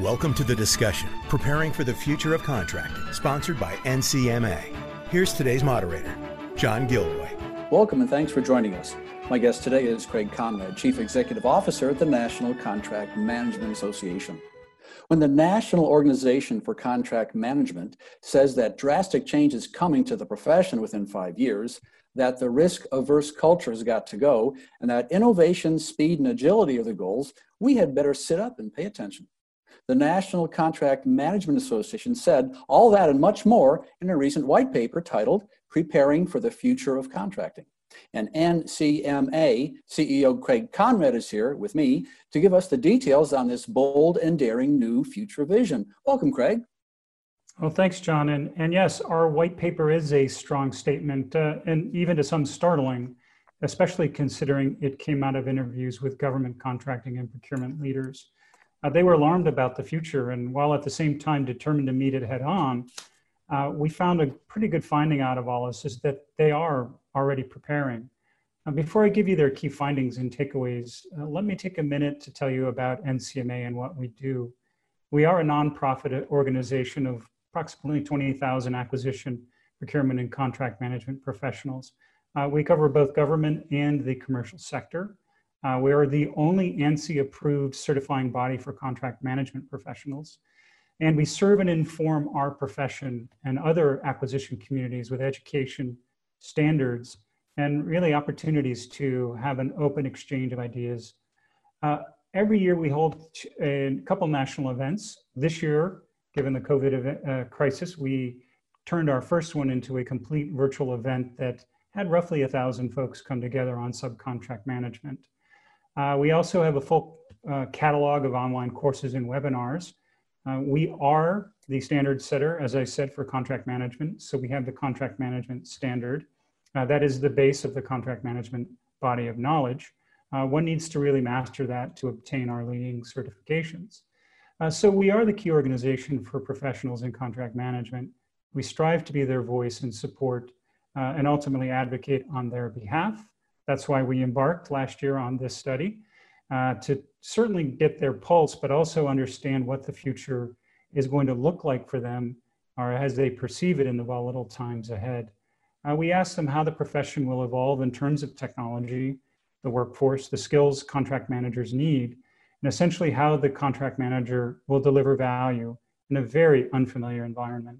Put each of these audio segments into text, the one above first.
Welcome to the discussion, Preparing for the Future of Contracting, sponsored by NCMA. Here's today's moderator, John Gilroy. Welcome and thanks for joining us. My guest today is Craig Conrad, Chief Executive Officer at the National Contract Management Association. When the National Organization for Contract Management says that drastic change is coming to the profession within five years, that the risk averse culture has got to go, and that innovation, speed, and agility are the goals, we had better sit up and pay attention. The National Contract Management Association said all that and much more in a recent white paper titled Preparing for the Future of Contracting. And NCMA CEO Craig Conrad is here with me to give us the details on this bold and daring new future vision. Welcome, Craig. Well, thanks, John. And, and yes, our white paper is a strong statement, uh, and even to some startling, especially considering it came out of interviews with government contracting and procurement leaders. Uh, they were alarmed about the future, and while at the same time determined to meet it head on, uh, we found a pretty good finding out of all this is that they are already preparing. Uh, before I give you their key findings and takeaways, uh, let me take a minute to tell you about NCMA and what we do. We are a nonprofit organization of approximately 28,000 acquisition, procurement, and contract management professionals. Uh, we cover both government and the commercial sector. Uh, we are the only ANSI approved certifying body for contract management professionals. And we serve and inform our profession and other acquisition communities with education, standards, and really opportunities to have an open exchange of ideas. Uh, every year we hold a couple national events. This year, given the COVID uh, crisis, we turned our first one into a complete virtual event that had roughly a thousand folks come together on subcontract management. Uh, we also have a full uh, catalog of online courses and webinars. Uh, we are the standard setter, as I said, for contract management. So we have the contract management standard. Uh, that is the base of the contract management body of knowledge. Uh, one needs to really master that to obtain our leading certifications. Uh, so we are the key organization for professionals in contract management. We strive to be their voice and support and ultimately advocate on their behalf. That's why we embarked last year on this study uh, to certainly get their pulse, but also understand what the future is going to look like for them or as they perceive it in the volatile times ahead. Uh, we asked them how the profession will evolve in terms of technology, the workforce, the skills contract managers need, and essentially how the contract manager will deliver value in a very unfamiliar environment.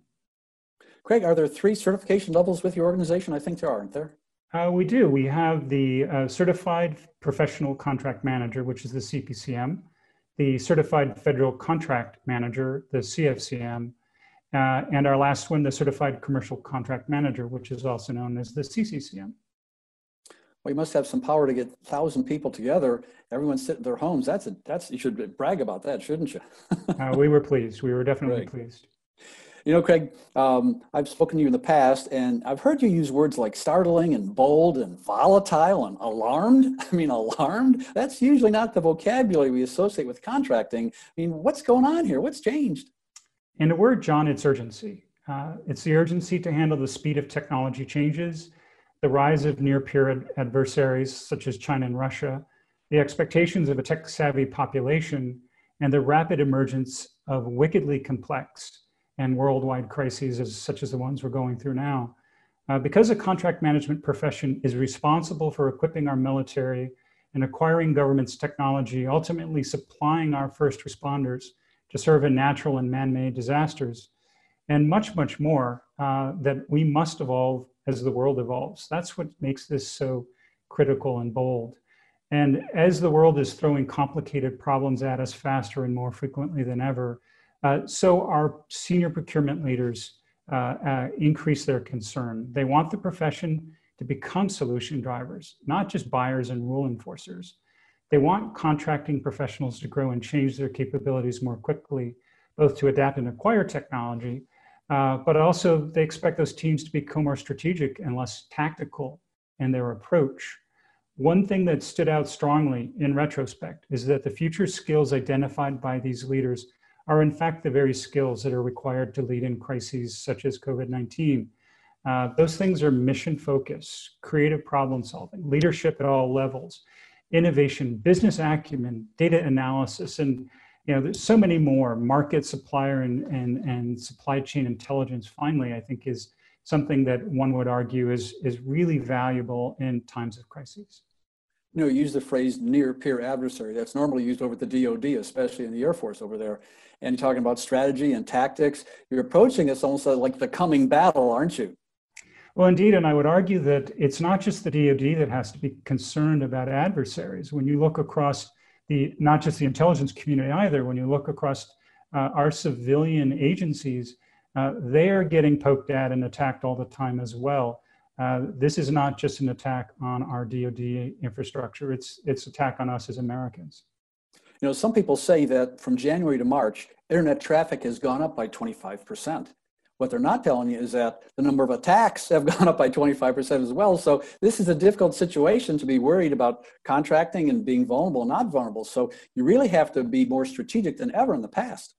Craig, are there three certification levels with your organization? I think there are, aren't there? Uh, we do. We have the uh, Certified Professional Contract Manager, which is the CPCM, the Certified Federal Contract Manager, the CFCM, uh, and our last one, the Certified Commercial Contract Manager, which is also known as the CCCM. Well, you must have some power to get thousand people together. Everyone sit in their homes. That's a that's you should brag about that, shouldn't you? Uh, we were pleased. We were definitely right. pleased. You know, Craig, um, I've spoken to you in the past, and I've heard you use words like startling and bold and volatile and alarmed. I mean, alarmed? That's usually not the vocabulary we associate with contracting. I mean, what's going on here? What's changed? In a word, John, it's urgency. Uh, it's the urgency to handle the speed of technology changes, the rise of near peer ad- adversaries such as China and Russia, the expectations of a tech savvy population, and the rapid emergence of wickedly complex and worldwide crises as, such as the ones we're going through now. Uh, because the contract management profession is responsible for equipping our military and acquiring government's technology, ultimately supplying our first responders to serve in natural and man made disasters, and much, much more, uh, that we must evolve as the world evolves. That's what makes this so critical and bold. And as the world is throwing complicated problems at us faster and more frequently than ever, uh, so our senior procurement leaders uh, uh, increase their concern. They want the profession to become solution drivers, not just buyers and rule enforcers. They want contracting professionals to grow and change their capabilities more quickly, both to adapt and acquire technology, uh, but also they expect those teams to become more strategic and less tactical in their approach. One thing that stood out strongly in retrospect is that the future skills identified by these leaders are in fact the very skills that are required to lead in crises such as COVID 19. Uh, those things are mission focus, creative problem solving, leadership at all levels, innovation, business acumen, data analysis, and, you know, there's so many more market supplier and, and, and supply chain intelligence finally, I think is something that one would argue is, is really valuable in times of crises. You know, use the phrase near peer adversary. That's normally used over at the DoD, especially in the Air Force over there. And you're talking about strategy and tactics. You're approaching this almost like the coming battle, aren't you? Well, indeed, and I would argue that it's not just the DoD that has to be concerned about adversaries. When you look across the not just the intelligence community either, when you look across uh, our civilian agencies, uh, they are getting poked at and attacked all the time as well. Uh, this is not just an attack on our DoD infrastructure; it's it's attack on us as Americans. You know, some people say that from January to March, internet traffic has gone up by 25 percent. What they're not telling you is that the number of attacks have gone up by 25% as well. So this is a difficult situation to be worried about contracting and being vulnerable and not vulnerable. So you really have to be more strategic than ever in the past.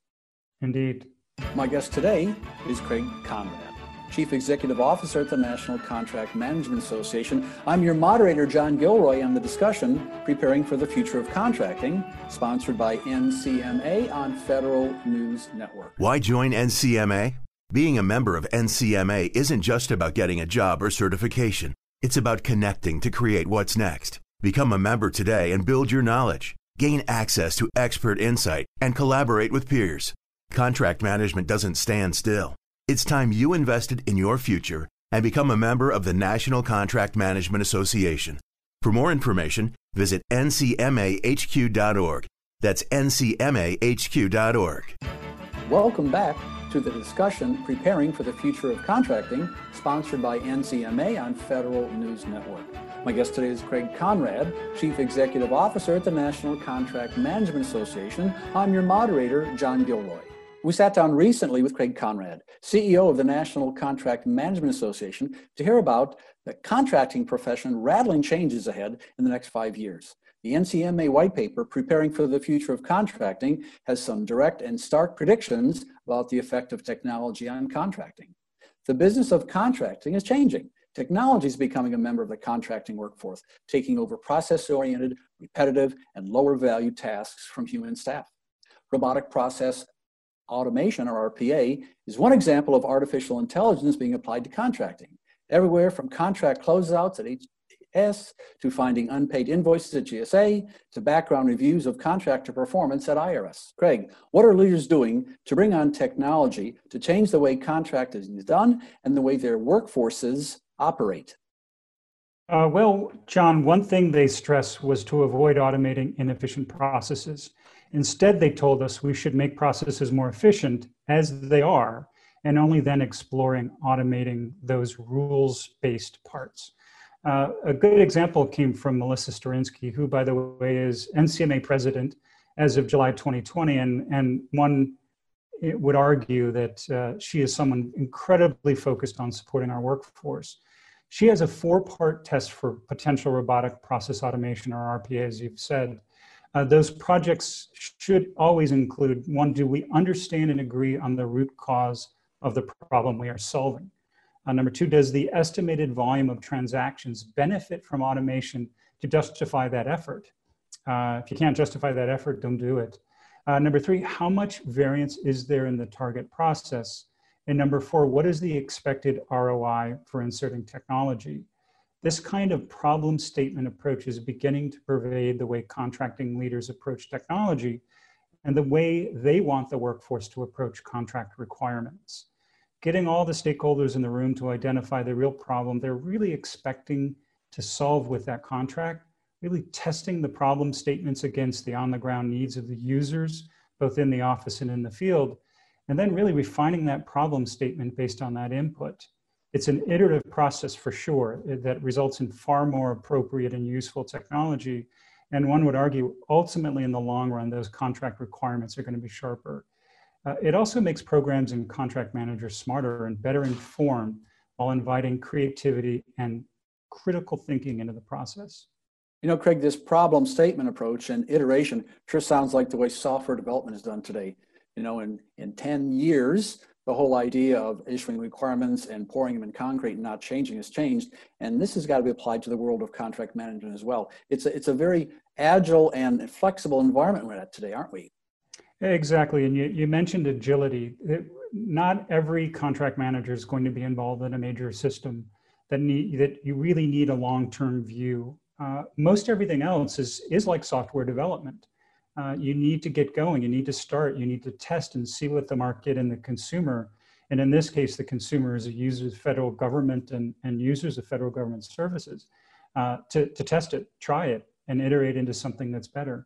Indeed. My guest today is Craig Conrad. Chief Executive Officer at the National Contract Management Association. I'm your moderator, John Gilroy, on the discussion Preparing for the Future of Contracting, sponsored by NCMA on Federal News Network. Why join NCMA? Being a member of NCMA isn't just about getting a job or certification. It's about connecting to create what's next. Become a member today and build your knowledge. Gain access to expert insight and collaborate with peers. Contract management doesn't stand still. It's time you invested in your future and become a member of the National Contract Management Association. For more information, visit ncmahq.org. That's ncmahq.org. Welcome back to the discussion Preparing for the Future of Contracting, sponsored by NCMA on Federal News Network. My guest today is Craig Conrad, Chief Executive Officer at the National Contract Management Association. I'm your moderator, John Gilroy. We sat down recently with Craig Conrad, CEO of the National Contract Management Association, to hear about the contracting profession rattling changes ahead in the next five years. The NCMA white paper, Preparing for the Future of Contracting, has some direct and stark predictions about the effect of technology on contracting. The business of contracting is changing. Technology is becoming a member of the contracting workforce, taking over process oriented, repetitive, and lower value tasks from human staff. Robotic process automation, or RPA, is one example of artificial intelligence being applied to contracting. Everywhere from contract closeouts at S, to finding unpaid invoices at GSA, to background reviews of contractor performance at IRS. Craig, what are leaders doing to bring on technology to change the way contracting is done and the way their workforces operate? Uh, well, John, one thing they stress was to avoid automating inefficient processes. Instead, they told us we should make processes more efficient as they are, and only then exploring automating those rules based parts. Uh, a good example came from Melissa Starinsky, who, by the way, is NCMA president as of July 2020. And, and one would argue that uh, she is someone incredibly focused on supporting our workforce. She has a four part test for potential robotic process automation, or RPA, as you've said. Uh, those projects should always include one, do we understand and agree on the root cause of the problem we are solving? Uh, number two, does the estimated volume of transactions benefit from automation to justify that effort? Uh, if you can't justify that effort, don't do it. Uh, number three, how much variance is there in the target process? And number four, what is the expected ROI for inserting technology? This kind of problem statement approach is beginning to pervade the way contracting leaders approach technology and the way they want the workforce to approach contract requirements getting all the stakeholders in the room to identify the real problem they're really expecting to solve with that contract, really testing the problem statements against the on the ground needs of the users, both in the office and in the field, and then really refining that problem statement based on that input. It's an iterative process for sure that results in far more appropriate and useful technology. And one would argue ultimately in the long run, those contract requirements are going to be sharper. Uh, it also makes programs and contract managers smarter and better informed while inviting creativity and critical thinking into the process. You know, Craig, this problem statement approach and iteration sure sounds like the way software development is done today. You know, in, in 10 years, the whole idea of issuing requirements and pouring them in concrete and not changing has changed. And this has got to be applied to the world of contract management as well. It's a, it's a very agile and flexible environment we're at today, aren't we? Exactly. And you, you mentioned agility. It, not every contract manager is going to be involved in a major system that need that you really need a long-term view. Uh, most everything else is is like software development. Uh, you need to get going. You need to start. You need to test and see what the market and the consumer, and in this case, the consumer is a user of federal government and, and users of federal government services, uh, to, to test it, try it, and iterate into something that's better.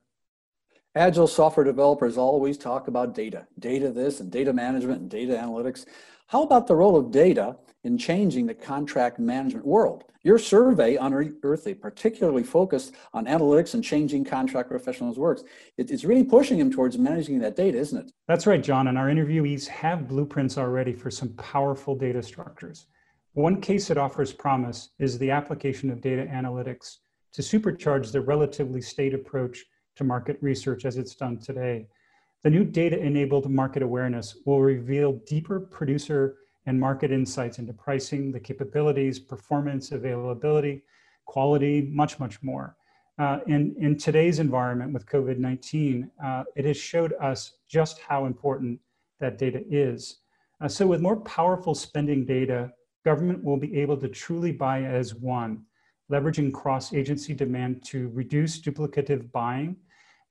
Agile software developers always talk about data, data this and data management and data analytics. How about the role of data in changing the contract management world? Your survey Unearthly particularly focused on analytics and changing contract professionals' works. it's really pushing them towards managing that data, isn't it? That's right, John. And our interviewees have blueprints already for some powerful data structures. One case that offers promise is the application of data analytics to supercharge the relatively state approach to market research as it's done today. The new data enabled market awareness will reveal deeper producer and market insights into pricing, the capabilities, performance, availability, quality, much, much more. Uh, in, in today's environment with COVID 19, uh, it has showed us just how important that data is. Uh, so, with more powerful spending data, government will be able to truly buy as one leveraging cross-agency demand to reduce duplicative buying,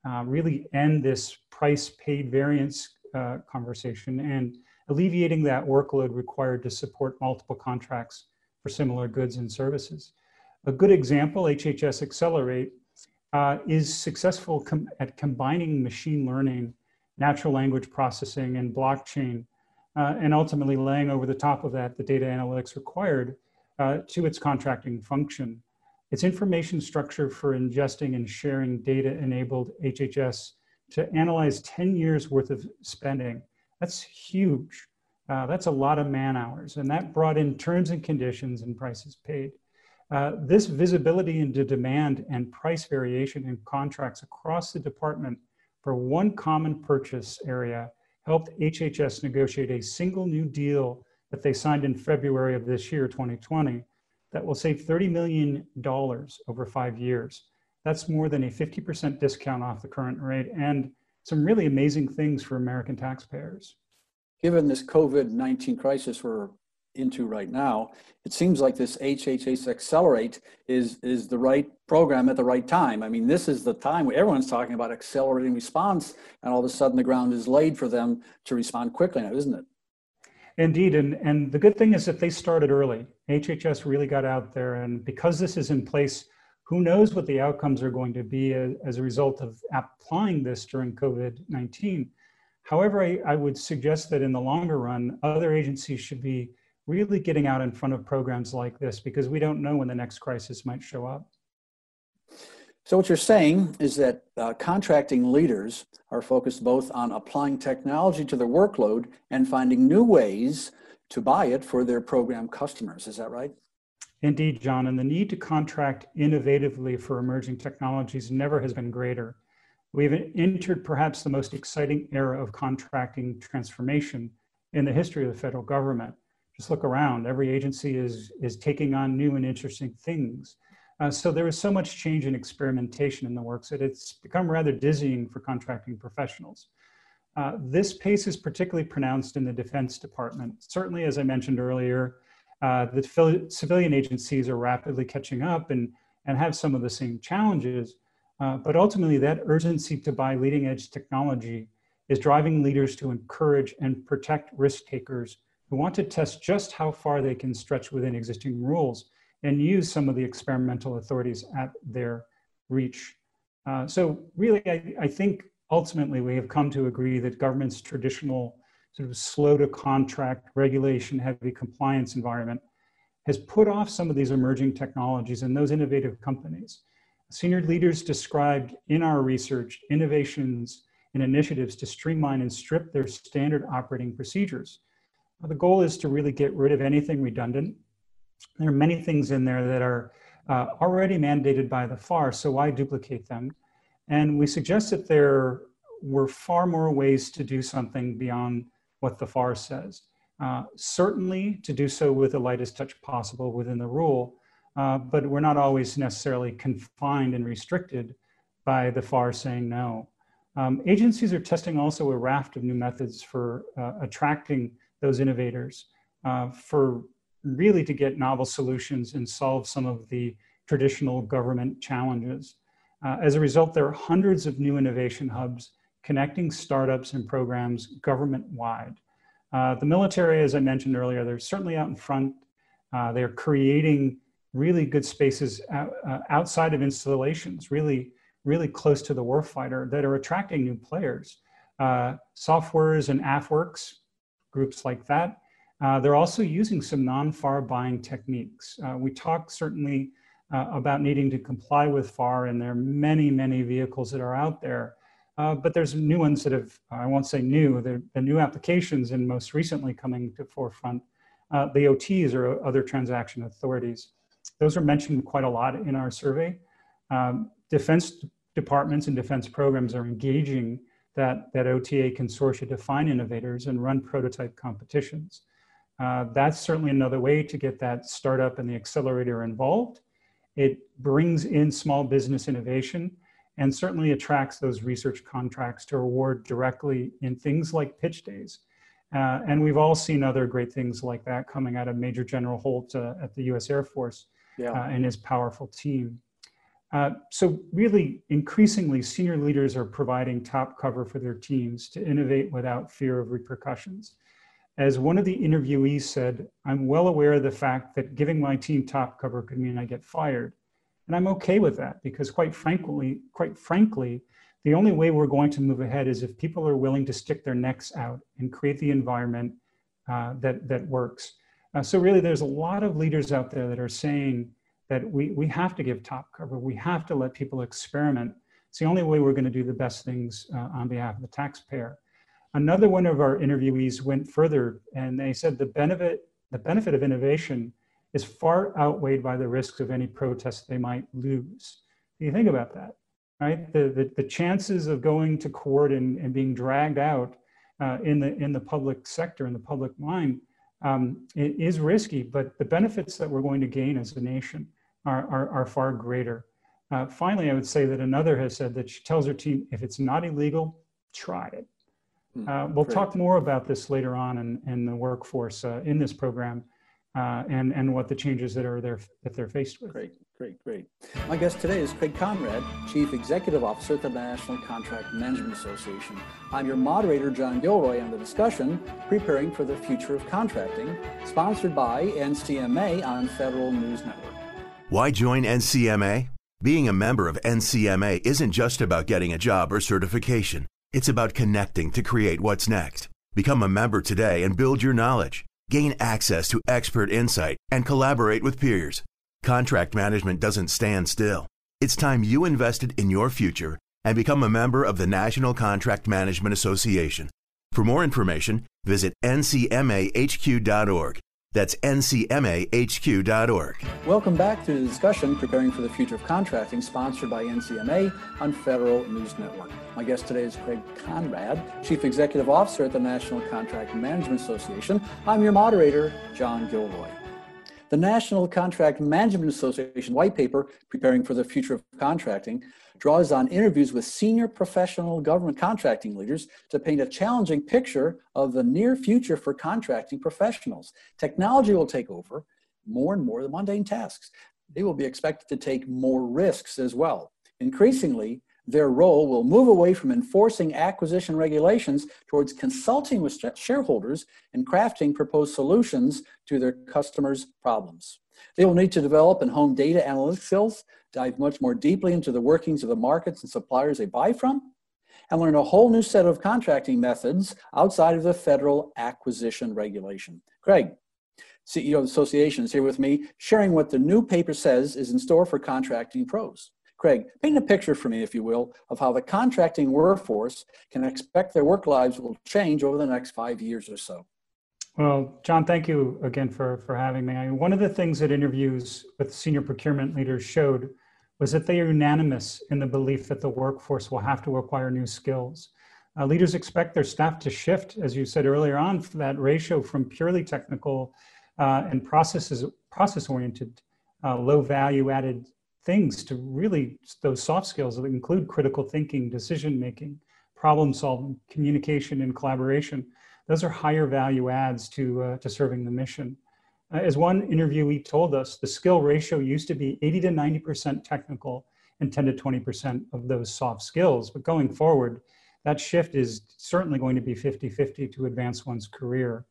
uh, really end this price paid variance uh, conversation and alleviating that workload required to support multiple contracts for similar goods and services. A good example, HHS Accelerate, uh, is successful com at combining machine learning, natural language processing, and blockchain, uh, and ultimately laying over the top of that the data analytics required uh, to its contracting function. Its information structure for ingesting and sharing data enabled HHS to analyze 10 years worth of spending. That's huge. Uh, that's a lot of man hours. And that brought in terms and conditions and prices paid. Uh, this visibility into demand and price variation in contracts across the department for one common purchase area helped HHS negotiate a single new deal that they signed in February of this year, 2020, that will save $30 million over five years. That's more than a 50% discount off the current rate and some really amazing things for American taxpayers. Given this COVID 19 crisis we're into right now, it seems like this HHS Accelerate is, is the right program at the right time. I mean, this is the time where everyone's talking about accelerating response, and all of a sudden the ground is laid for them to respond quickly now, isn't it? Indeed, and, and the good thing is that they started early. HHS really got out there, and because this is in place, who knows what the outcomes are going to be as, as a result of applying this during COVID 19. However, I, I would suggest that in the longer run, other agencies should be really getting out in front of programs like this because we don't know when the next crisis might show up. So, what you're saying is that uh, contracting leaders are focused both on applying technology to their workload and finding new ways to buy it for their program customers. Is that right? Indeed, John. And the need to contract innovatively for emerging technologies never has been greater. We've entered perhaps the most exciting era of contracting transformation in the history of the federal government. Just look around, every agency is, is taking on new and interesting things. Uh, so there is so much change and experimentation in the works that it's become rather dizzying for contracting professionals. Uh, this pace is particularly pronounced in the Defense Department. Certainly, as I mentioned earlier, uh, the civilian agencies are rapidly catching up and, and have some of the same challenges. Uh, but ultimately, that urgency to buy leading edge technology is driving leaders to encourage and protect risk takers who want to test just how far they can stretch within existing rules and use some of the experimental authorities at their reach. Uh, so really, I, I, think ultimately we have come to agree that government's traditional sort of slow to contract, regulation heavy compliance environment has put off some of these emerging technologies and those innovative companies. Senior leaders described in our research innovations and initiatives to streamline and strip their standard operating procedures. The goal is to really get rid of anything redundant there are many things in there that are uh, already mandated by the FAR, so why duplicate them? And we suggest that there were far more ways to do something beyond what the FAR says. Uh, certainly to do so with the lightest touch possible within the rule, uh, but we're not always necessarily confined and restricted by the FAR saying no. Um, agencies are testing also a raft of new methods for uh, attracting those innovators uh, for really to get novel solutions and solve some of the traditional government challenges. Uh, as a result, there are hundreds of new innovation hubs connecting startups and programs government wide. Uh, the military, as I mentioned earlier, they're certainly out in front. Uh, they're creating really good spaces out, uh, outside of installations, really, really close to the warfighter that are attracting new players. Uh, SOFWERX and AFWERX, groups like that. Uh, they're also using some non-FAR buying techniques. Uh, we talk certainly about needing to comply with FAR, and there are many, many vehicles that are out there uh, but there's new ones that have, I won't say new, the, the new applications and most recently coming to forefront, uh, the OTs or other transaction authorities. Those are mentioned quite a lot in our survey. Um, defense departments and defense programs are engaging that, that OTA consortia to find innovators and run prototype competitions. Uh, that's certainly another way to get that startup and the accelerator involved. It brings in small business innovation and certainly attracts those research contracts to award directly in things like pitch days. Uh, and we've all seen other great things like that coming out of Major General Holt uh, at the US Air Force yeah. uh, and his powerful team. Uh, so, really, increasingly, senior leaders are providing top cover for their teams to innovate without fear of repercussions. As one of the interviewees said, I'm well aware of the fact that giving my team top cover could mean I get fired. And I'm okay with that because quite frankly, quite frankly, the only way we're going to move ahead is if people are willing to stick their necks out and create the environment uh, that, that works. Uh, so really there's a lot of leaders out there that are saying that we, we have to give top cover. We have to let people experiment. It's the only way we're going to do the best things uh, on behalf of the taxpayer. Another one of our interviewees went further and they said the benefit, the benefit of innovation is far outweighed by the risks of any protest they might lose. You think about that, right? The, the, the chances of going to court and, and being dragged out uh, in, the, in the public sector, in the public mind, um, it is risky, but the benefits that we're going to gain as a nation are, are, are far greater. Uh, finally, I would say that another has said that she tells her team, if it's not illegal, try it. Hmm, uh, we'll Great. talk more about this later on in, in the workforce uh, in this program uh, and, and what the changes that are there that they're faced with. Great, great, great. My guest today is Craig Conrad, Chief Executive Officer at the National Contract Management Association. I'm your moderator, John Gilroy, on the discussion, Preparing for the Future of Contracting, sponsored by NCMA on Federal News Network. Why join NCMA? Being a member of NCMA isn't just about getting a job or certification. It's about connecting to create what's next. Become a member today and build your knowledge. Gain access to expert insight and collaborate with peers. Contract management doesn't stand still. It's time you invested in your future and become a member of the National Contract Management Association. For more information, visit ncmahq.org. That's ncmahq.org. Welcome back to the discussion Preparing for the Future of Contracting, sponsored by NCMA on Federal News Network. My guest today is Craig Conrad, Chief Executive Officer at the National Contract Management Association. I'm your moderator, John Gilroy. The National Contract Management Association white paper, Preparing for the Future of Contracting, draws on interviews with senior professional government contracting leaders to paint a challenging picture of the near future for contracting professionals. Technology will take over more and more of the mundane tasks. They will be expected to take more risks as well. Increasingly, their role will move away from enforcing acquisition regulations towards consulting with shareholders and crafting proposed solutions to their customers' problems. They will need to develop and hone data analytics skills, dive much more deeply into the workings of the markets and suppliers they buy from, and learn a whole new set of contracting methods outside of the federal acquisition regulation. Craig, CEO of the association, is here with me, sharing what the new paper says is in store for contracting pros. Craig, paint a picture for me, if you will, of how the contracting workforce can expect their work lives will change over the next five years or so. Well, John, thank you again for, for having me. I one of the things that interviews with senior procurement leaders showed was that they are unanimous in the belief that the workforce will have to acquire new skills. Uh, leaders expect their staff to shift, as you said earlier on, that ratio from purely technical uh, and processes process oriented, uh, low value added things to really those soft skills that include critical thinking, decision making, problem solving, communication, and collaboration. Those are higher value adds to, uh, to serving the mission. Uh, as one interviewee told us, the skill ratio used to be 80 to 90% technical and 10 to 20% of those soft skills. But going forward, that shift is certainly going to be 50 50 to advance one's career.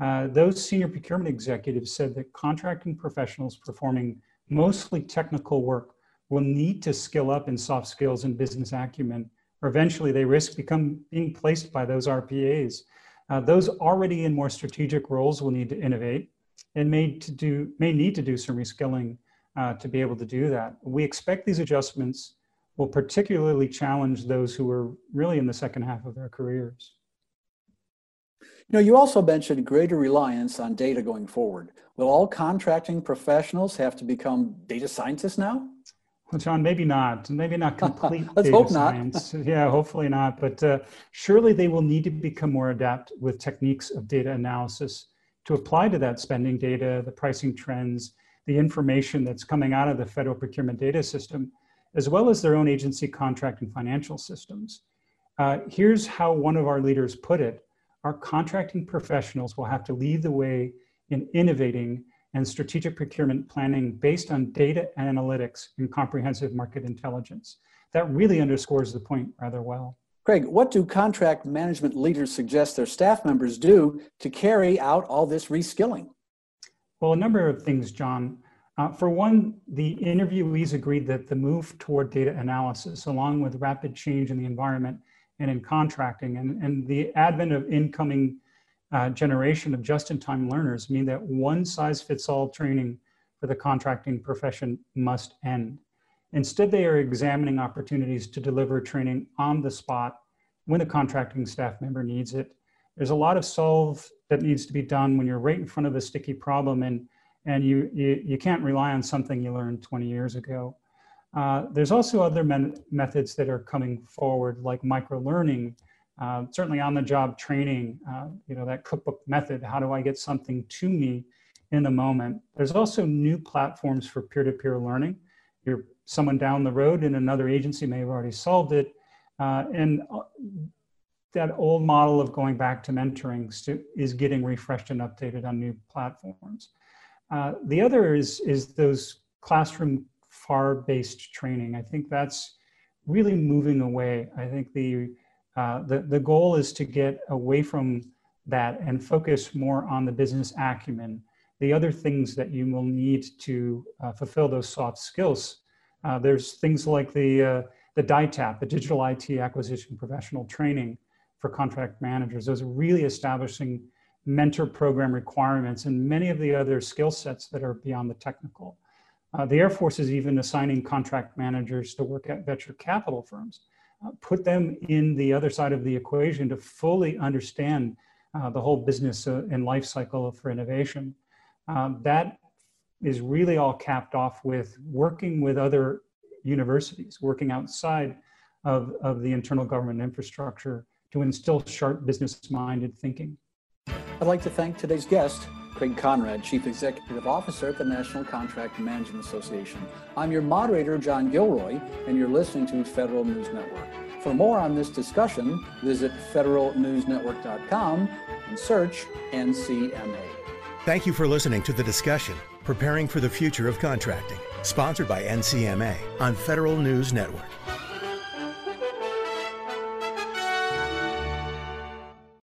Uh, those senior procurement executives said that contracting professionals performing mostly technical work will need to skill up in soft skills and business acumen, or eventually they risk become being placed by those RPAs. Uh, those already in more strategic roles will need to innovate and may, to do, may need to do some reskilling uh, to be able to do that. We expect these adjustments will particularly challenge those who are really in the second half of their careers. You know, you also mentioned greater reliance on data going forward. Will all contracting professionals have to become data scientists now? Well, John, maybe not. Maybe not complete Let's data hope science. yeah, hopefully not. But uh, surely they will need to become more adept with techniques of data analysis to apply to that spending data, the pricing trends, the information that's coming out of the federal procurement data system, as well as their own agency contract and financial systems. Uh, here's how one of our leaders put it our contracting professionals will have to lead the way in innovating and strategic procurement planning based on data analytics and comprehensive market intelligence. That really underscores the point rather well. Craig, what do contract management leaders suggest their staff members do to carry out all this reskilling? Well, a number of things, John. Uh, for one, the interviewees agreed that the move toward data analysis, along with rapid change in the environment, and in contracting. And, and the advent of incoming uh, generation of just-in-time learners mean that one size fits all training for the contracting profession must end. Instead, they are examining opportunities to deliver training on the spot when the contracting staff member needs it. There's a lot of solve that needs to be done when you're right in front of a sticky problem and, and you, you, you can't rely on something you learned 20 years ago. Uh, there's also other methods that are coming forward, like micro-learning, uh, certainly on-the-job training, uh, you know, that cookbook method, how do I get something to me in the moment? There's also new platforms for peer-to-peer learning. You're someone down the road in another agency may have already solved it. Uh, and uh, that old model of going back to mentoring is getting refreshed and updated on new platforms. Uh, the other is, is those classroom FAR-based training. I think that's really moving away. I think the, uh, the, the goal is to get away from that and focus more on the business acumen, the other things that you will need to uh, fulfill those soft skills. Uh, there's things like the, uh, the DITAP, the Digital IT Acquisition Professional Training for contract managers. Those are really establishing mentor program requirements and many of the other skill sets that are beyond the technical. Uh, the Air Force is even assigning contract managers to work at venture capital firms. Put them in the other side of the equation to fully understand uh, the whole business uh, and life cycle for innovation. Um, that is really all capped off with working with other universities, working outside of, of the internal government infrastructure to instill sharp business minded thinking. I'd like to thank today's guest, Craig Conrad, Chief Executive Officer at the National Contract Management Association. I'm your moderator, John Gilroy, and you're listening to Federal News Network. For more on this discussion, visit federalnewsnetwork.com and search NCMA. Thank you for listening to the discussion, Preparing for the Future of Contracting, sponsored by NCMA on Federal News Network.